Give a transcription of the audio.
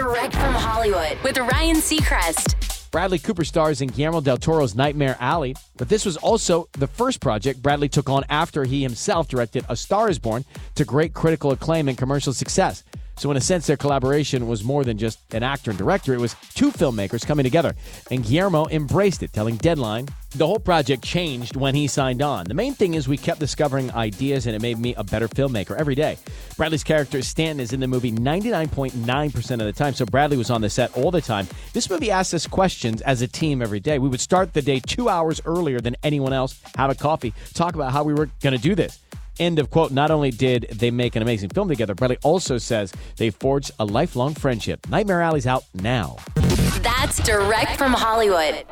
Direct from Hollywood with Ryan Seacrest. Bradley Cooper stars in Guillermo del Toro's Nightmare Alley, but this was also the first project Bradley took on after he himself directed A Star is Born to great critical acclaim and commercial success. So, in a sense, their collaboration was more than just an actor and director. It was two filmmakers coming together. And Guillermo embraced it, telling Deadline, the whole project changed when he signed on. The main thing is we kept discovering ideas and it made me a better filmmaker every day. Bradley's character, Stanton, is in the movie 99.9% of the time, so Bradley was on the set all the time. This movie asked us questions as a team every day. We would start the day two hours earlier than anyone else, have a coffee, talk about how we were going to do this. End of quote. Not only did they make an amazing film together, Bradley also says they forged a lifelong friendship. Nightmare Alley's out now. That's direct from Hollywood.